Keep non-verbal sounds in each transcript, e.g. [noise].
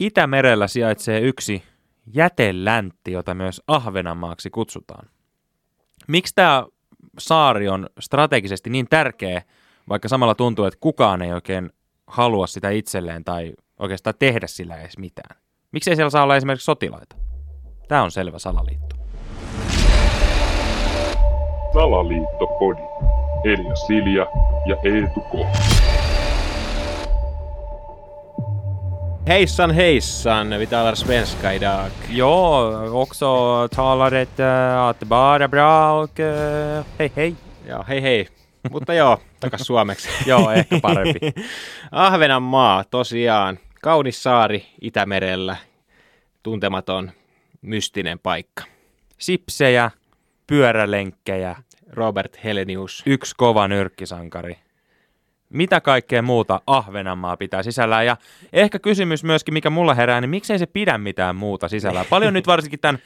Itämerellä sijaitsee yksi jäteläntti, jota myös Ahvenanmaaksi kutsutaan. Miksi tämä saari on strategisesti niin tärkeä, vaikka samalla tuntuu, että kukaan ei oikein halua sitä itselleen tai oikeastaan tehdä sillä edes mitään? Miksi ei siellä saa olla esimerkiksi sotilaita? Tämä on selvä salaliitto. Salaliittopodi. Elia Silja ja Eetu K. Hejsan hejsan, vi talar svenska idag. Ja, också talar ett äh, att bara bra och äh, hei hei. Ja hei hei. Mutta joo, takas suomeksi. [laughs] Joo, ehkä parempi. [laughs] Ahvenanmaa, tosiaan. Kaunis saari Itämerellä. Tuntematon, mystinen paikka. Sipsejä, pyörälenkkejä, Robert Helenius. yksi kova nyrkkisankari. Mitä kaikkea muuta Ahvenanmaa pitää sisällään? Ja ehkä kysymys myöskin, mikä mulla herää, niin miksei se pidä mitään muuta sisällään? Paljon nyt varsinkin tämän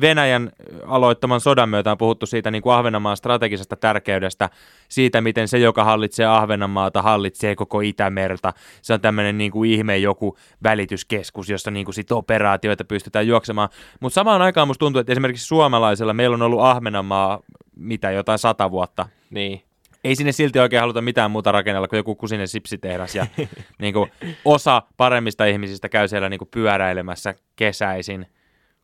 Venäjän aloittaman sodan myötä on puhuttu siitä niin kuin Ahvenanmaan strategisesta tärkeydestä, siitä miten se, joka hallitsee Ahvenanmaata, hallitsee koko Itämerta. Se on tämmöinen niin kuin ihme joku välityskeskus, jossa niin kuin sit operaatioita pystytään juoksemaan. Mutta samaan aikaan musta tuntuu, että esimerkiksi suomalaisilla meillä on ollut Ahvenanmaa mitä jotain sata vuotta. Niin. Ei sinne silti oikein haluta mitään muuta rakennella kuin joku kusinen sipsitehdas ja [laughs] niin kuin, osa paremmista ihmisistä käy siellä niin kuin pyöräilemässä kesäisin,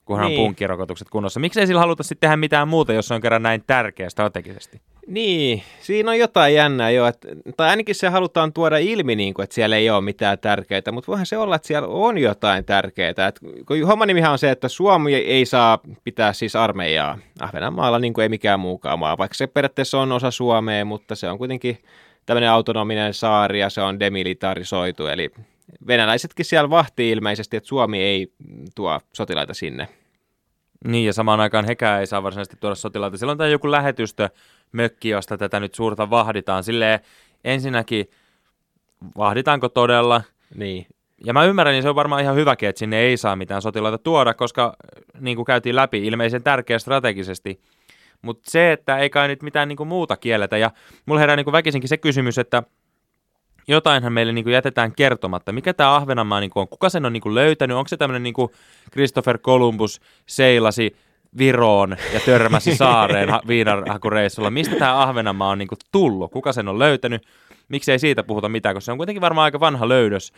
kunhan Niin. on punkkirokotukset kunnossa. Miksi ei sillä haluta sitten tehdä mitään muuta, jos se on kerran näin tärkeä strategisesti? Niin, siinä on jotain jännää jo, että, tai ainakin se halutaan tuoda ilmi, niin kuin, että siellä ei ole mitään tärkeää, mutta voihan se olla, että siellä on jotain tärkeää. Että, kun homman nimihän on se, että Suomi ei saa pitää siis armeijaa Ahvenanmaalla, niin kuin ei mikään muukaan maa, vaikka se periaatteessa on osa Suomea, mutta se on kuitenkin tämmöinen autonominen saari ja se on demilitarisoitu, eli venäläisetkin siellä vahtii ilmeisesti, että Suomi ei tuo sotilaita sinne. Niin, ja samaan aikaan hekään ei saa varsinaisesti tuoda sotilaita. Silloin tämä joku lähetystö mökki, josta tätä nyt suurta vahditaan. Silleen ensinnäkin, vahditaanko todella? Niin, Ja mä ymmärrän, niin se on varmaan ihan hyväkin, että sinne ei saa mitään sotilaita tuoda, koska niin kuin käytiin läpi, ilmeisen tärkeä strategisesti. Mutta se, että ei kai nyt mitään niin kuin muuta kielletä. Ja mulla herää niin kuin väkisinkin se kysymys, että jotainhan meille niin kuin jätetään kertomatta. Mikä tämä Ahvenanmaa niin kuin on? Kuka sen on niin kuin löytänyt? Onko se tämmöinen niin kuin Christopher Columbus seilasi Viroon ja törmäsi [laughs] saareen ha- viinarhakureissulla? Mistä tämä Ahvenanmaa on niin kuin tullut? Kuka sen on löytänyt? Miksi ei siitä puhuta mitään, koska se on kuitenkin varmaan aika vanha löydös.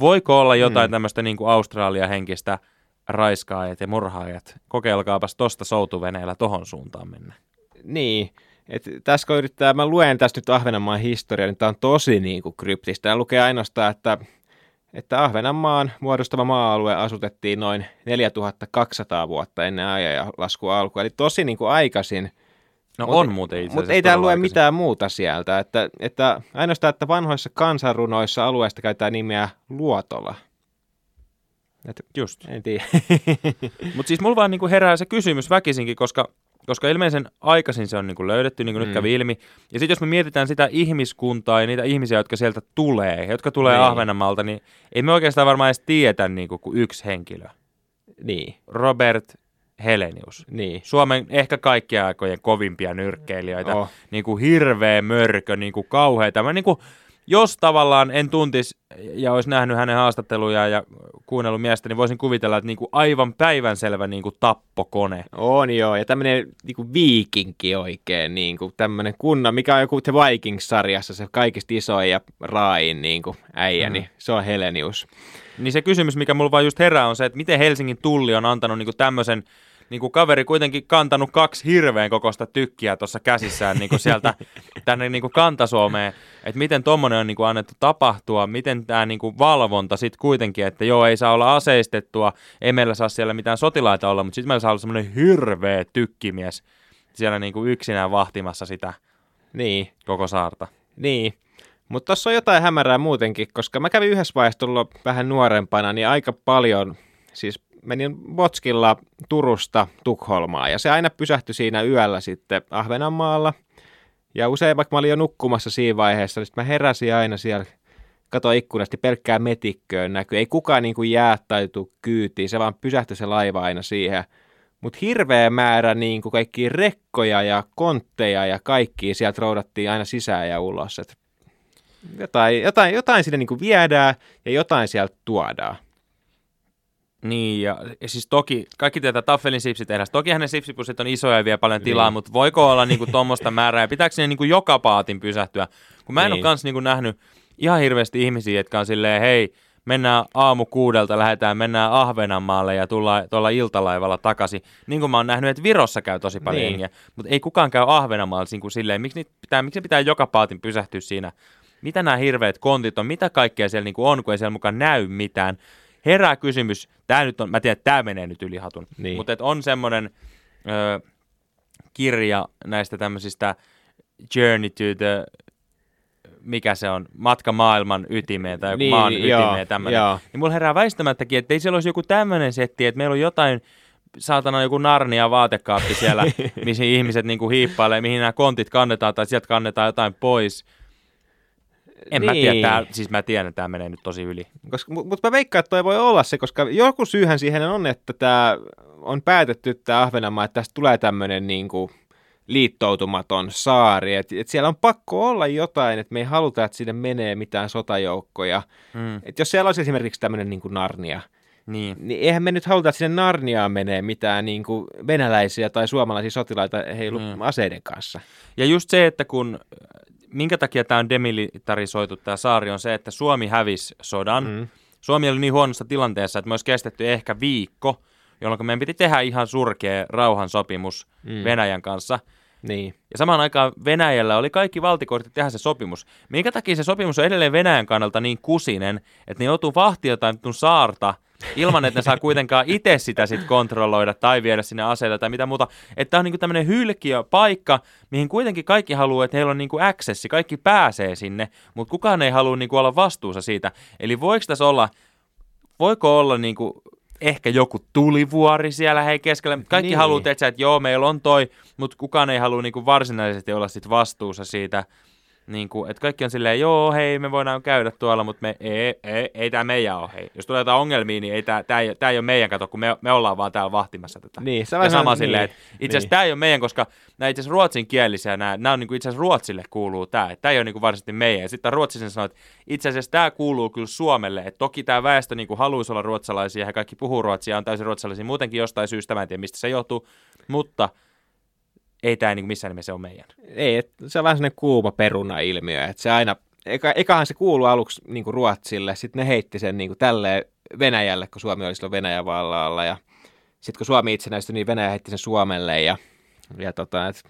Voiko olla jotain mm. tämmöistä niin kuin Australia-henkistä raiskaajat ja murhaajat? Kokeilkaapas tosta soutuveneellä tohon suuntaan mennä. Niin, et tässä kun yrittää, mä luen tästä nyt Ahvenanmaan historiaa, niin tämä on tosi niin kuin kryptistä. Tämä lukee ainoastaan, että, että Ahvenanmaan muodostama maa-alue asutettiin noin 4200 vuotta ennen ajanlaskun alkua, eli tosi niin kuin aikaisin. No Mut- on muuten itse Mutta ei täällä todella lue aikaisin. mitään muuta sieltä. Että, että ainoastaan, että vanhoissa kansanrunoissa alueesta käytetään nimeä Luotola. Et, Just. en tiedä. Mutta siis mulla vaan niinku herää se kysymys väkisinkin, koska, koska ilmeisen aikaisin se on niinku löydetty, niin kuin Mm. nyt kävi ilmi. Ja sitten jos me mietitään sitä ihmiskuntaa ja niitä ihmisiä, jotka sieltä tulee, jotka tulee Niin. Ahvenanmaalta, niin ei me oikeastaan varmaan edes tiedetä niinku kuin yksi henkilö. niin, Robert Helenius. niin. Suomen ehkä kaikkien aikojen kovimpia nyrkkeilijöitä. Oh. Niin kuin hirveä mörkö, niin kuin kauhea. Tämä niin kuin, jos tavallaan en tuntisi ja olisi nähnyt hänen haastattelujaan ja kuunnellut miestä, niin voisin kuvitella, että niin kuin aivan päivänselvä niin kuin tappokone. On joo, ja tämmöinen niinku viikinki oikein, niinku tämmöinen kunnan, mikä on joku The Vikings-sarjassa se kaikista isoin ja raain niinku äijä, Mm. niin se on Helenius. Niin se kysymys, mikä mulla vaan just herää, on se, että miten Helsingin tulli on antanut niin kuin tämmöisen niin kuin kaveri kuitenkin kantanut kaksi hirveän kokoista tykkiä tuossa käsissään niin kuin sieltä [laughs] tänne niin kuin Kantasuomeen, että miten tuommoinen on niin kuin annettu tapahtua, miten tämä niin kuin valvonta sitten kuitenkin, että joo, ei saa olla aseistettua, ei meillä saa siellä mitään sotilaita olla, mutta sitten meillä saa olla semmoinen hirveä tykkimies siellä niin kuin yksinään vahtimassa sitä Niin, koko saarta. niin. Mutta tuossa on jotain hämärää muutenkin, koska mä kävin yhdessä vaiheessa tuolla vähän nuorempana, niin aika paljon, siis menin Botskilla Turusta Tukholmaan, ja se aina pysähtyi siinä yöllä sitten Ahvenanmaalla. Ja usein, vaikka mä olin jo nukkumassa siinä vaiheessa, niin mä heräsin aina siellä, katsoin ikkunasta, niin pelkkää metikköön näkyy. Ei kukaan niin kuin jää tai tuu kyytiin, se vaan pysähtyi se laiva aina siihen. Mutta hirveä määrä niin kuin kaikkia rekkoja ja kontteja ja kaikkia sieltä roudattiin aina sisään ja ulos. Et jotain, jotain, jotain sinne niin kuin viedään ja jotain sieltä tuodaan. Niin, ja, ja siis toki, kaikki tietää Taffelin sipsitehdas. Toki hänen sipsipussit on isoja ja vie paljon tilaa, niin. mutta voiko olla niinku tuommoista määrää, ja pitääkö sinne niinku joka paatin pysähtyä? Kun mä en niin. ole kans niinku nähnyt ihan hirveästi ihmisiä, jotka on silleen, hei, mennään aamu kuudelta, lähdetään, mennään Ahvenanmaalle ja tullaan tuolla iltalaivalla takaisin. Niin kuin mä oon nähnyt, että Virossa käy tosi paljon niin. mutta ei kukaan käy Ahvenanmaalla niin kuin silleen, miksi, pitää, miksi pitää joka paatin pysähtyä siinä? Mitä nämä hirveät kontit on, mitä kaikkea siellä niin kuin on, kun ei siellä mukaan näy mitään. Herää kysymys, tämä nyt on, mä tiedän, että tämä menee nyt yli hatun, niin. mutta että on semmoinen ö, kirja näistä tämmöisistä Journey to the mikä se on, matka maailman ytimeen tai joku niin, maan joo, ytimeen tämmöinen. Niin mulla herää väistämättäkin, että ei siellä olisi joku tämmöinen setti, että meillä on jotain, saatana joku narnia vaatekaappi siellä, [laughs] missä ihmiset niinku hiippailee, mihin nämä kontit kannetaan tai sieltä kannetaan jotain pois. En niin. mä tiedä, tää, siis mä tiedän, että tämä menee nyt tosi yli. Koska, mutta mä veikkaan, että toi voi olla se, koska joku syyhän siihen on, että tämä on päätetty tämä Ahvenanmaa, että tästä tulee tämmöinen niin kuin liittoutumaton saari. Et, et siellä on pakko olla jotain, että me ei haluta, että sinne menee mitään sotajoukkoja. Mm. Et jos siellä olisi esimerkiksi tämmöinen niin kuin Narnia, niin. niin eihän me nyt haluta, että sinne Narniaan menee mitään niin kuin venäläisiä tai suomalaisia sotilaita heilu mm. aseiden kanssa. Ja just se, että kun minkä takia tämä on demilitarisoitu tämä saari, on se, että Suomi hävisi sodan. Mm. Suomi oli niin huonossa tilanteessa, että me olisi kestetty ehkä viikko, jolloin meidän piti tehdä ihan surkea rauhansopimus mm. Venäjän kanssa – niin. Ja samaan aikaan Venäjällä oli kaikki valtikortit tehdä se sopimus. Minkä takia se sopimus on edelleen Venäjän kannalta niin kusinen, että ne joutuu vahtia jotain saarta ilman, että ne saa kuitenkaan itse sitä sit kontrolloida tai viedä sinne aseita tai mitä muuta. Että tämä on niinku tämmöinen hylkiö paikka, mihin kuitenkin kaikki haluaa, että heillä on niinku accessi, kaikki pääsee sinne, mutta kukaan ei halua niinku olla vastuussa siitä. Eli voiko tässä olla, voiko olla niinku ehkä joku tulivuori siellä hei keskellä. Kaikki niin. haluaa, että, että joo, meillä on toi, mutta kukaan ei halua niin varsinaisesti olla sit vastuussa siitä niin kuin, että kaikki on silleen, joo, hei, me voidaan käydä tuolla, mutta me, ei, ei, ei tämä meidän ole, hei. Jos tulee jotain ongelmia, niin ei tämä, tämä, ei, tämä ei ole meidän kato, kun me, me ollaan vaan täällä vahtimassa tätä. Niin, se ja sama niin, silleen, että itse asiassa niin. tämä ei ole meidän, koska nämä itse asiassa ruotsinkielisiä, nämä, nämä on niin kuin itse asiassa Ruotsille kuuluu tämä, että tämä ei ole niin kuin varsinaisesti meidän. Ja sitten ruotsisen sanoo, että itse asiassa tämä kuuluu kyllä Suomelle, että toki tämä väestö niin kuin haluaisi olla ruotsalaisia, ja kaikki puhuu ruotsia, on täysin ruotsalaisia muutenkin jostain syystä, mä en tiedä mistä se johtuu, mutta ei tämä niin missään nimessä ole meidän. Ei, se on vähän sellainen kuuma peruna-ilmiö, että se aina, eka, ekahan se kuuluu aluksi niin kuin Ruotsille, sitten ne heitti sen niin kuin tälleen Venäjälle, kun Suomi oli silloin Venäjän vallalla, ja sitten kun Suomi itsenäistyi, niin Venäjä heitti sen Suomelle, ja, ja tota, et...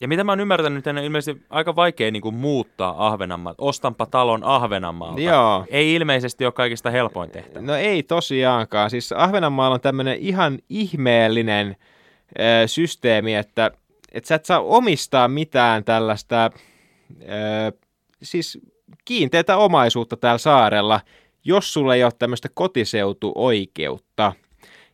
Ja mitä mä oon ymmärtänyt, että on ilmeisesti aika vaikea niin kuin muuttaa Ahvenanmaalta. Ostanpa talon Ahvenanmaalta. Joo. Ei ilmeisesti ole kaikista helpoin tehtävä. No ei tosiaankaan. Siis Ahvenanmaalla on tämmöinen ihan ihmeellinen systeemi, että että sä et saa omistaa mitään tällaista ö, siis kiinteätä omaisuutta täällä saarella, jos sulla ei ole tämmöistä kotiseutuoikeutta.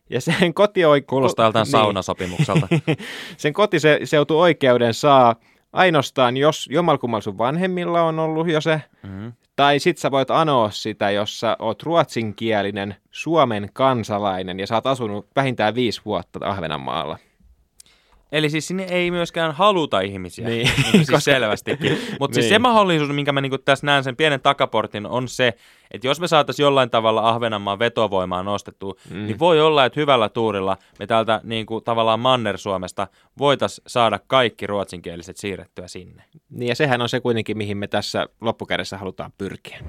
Ja sen kotioikeus... Kuulostaa niin. saunasopimukselta. [laughs] sen kotiseutuoikeuden saa ainoastaan, jos jommalkummal sun vanhemmilla on ollut jo se, mm-hmm. tai sit sä voit anoa sitä, jos sä oot ruotsinkielinen Suomen kansalainen ja sä oot asunut vähintään viisi vuotta Ahvenanmaalla. Eli siis sinne ei myöskään haluta ihmisiä, niin. niin siis selvästikin. Mutta siis niin. se mahdollisuus, minkä mä niinku tässä näen sen pienen takaportin, on se, että jos me saataisiin jollain tavalla Ahvenanmaan vetovoimaa nostettua, mm. niin voi olla, että hyvällä tuurilla me täältä niinku, tavallaan Manner-Suomesta voitaisiin saada kaikki ruotsinkieliset siirrettyä sinne. Niin ja sehän on se kuitenkin, mihin me tässä loppukädessä halutaan pyrkiä.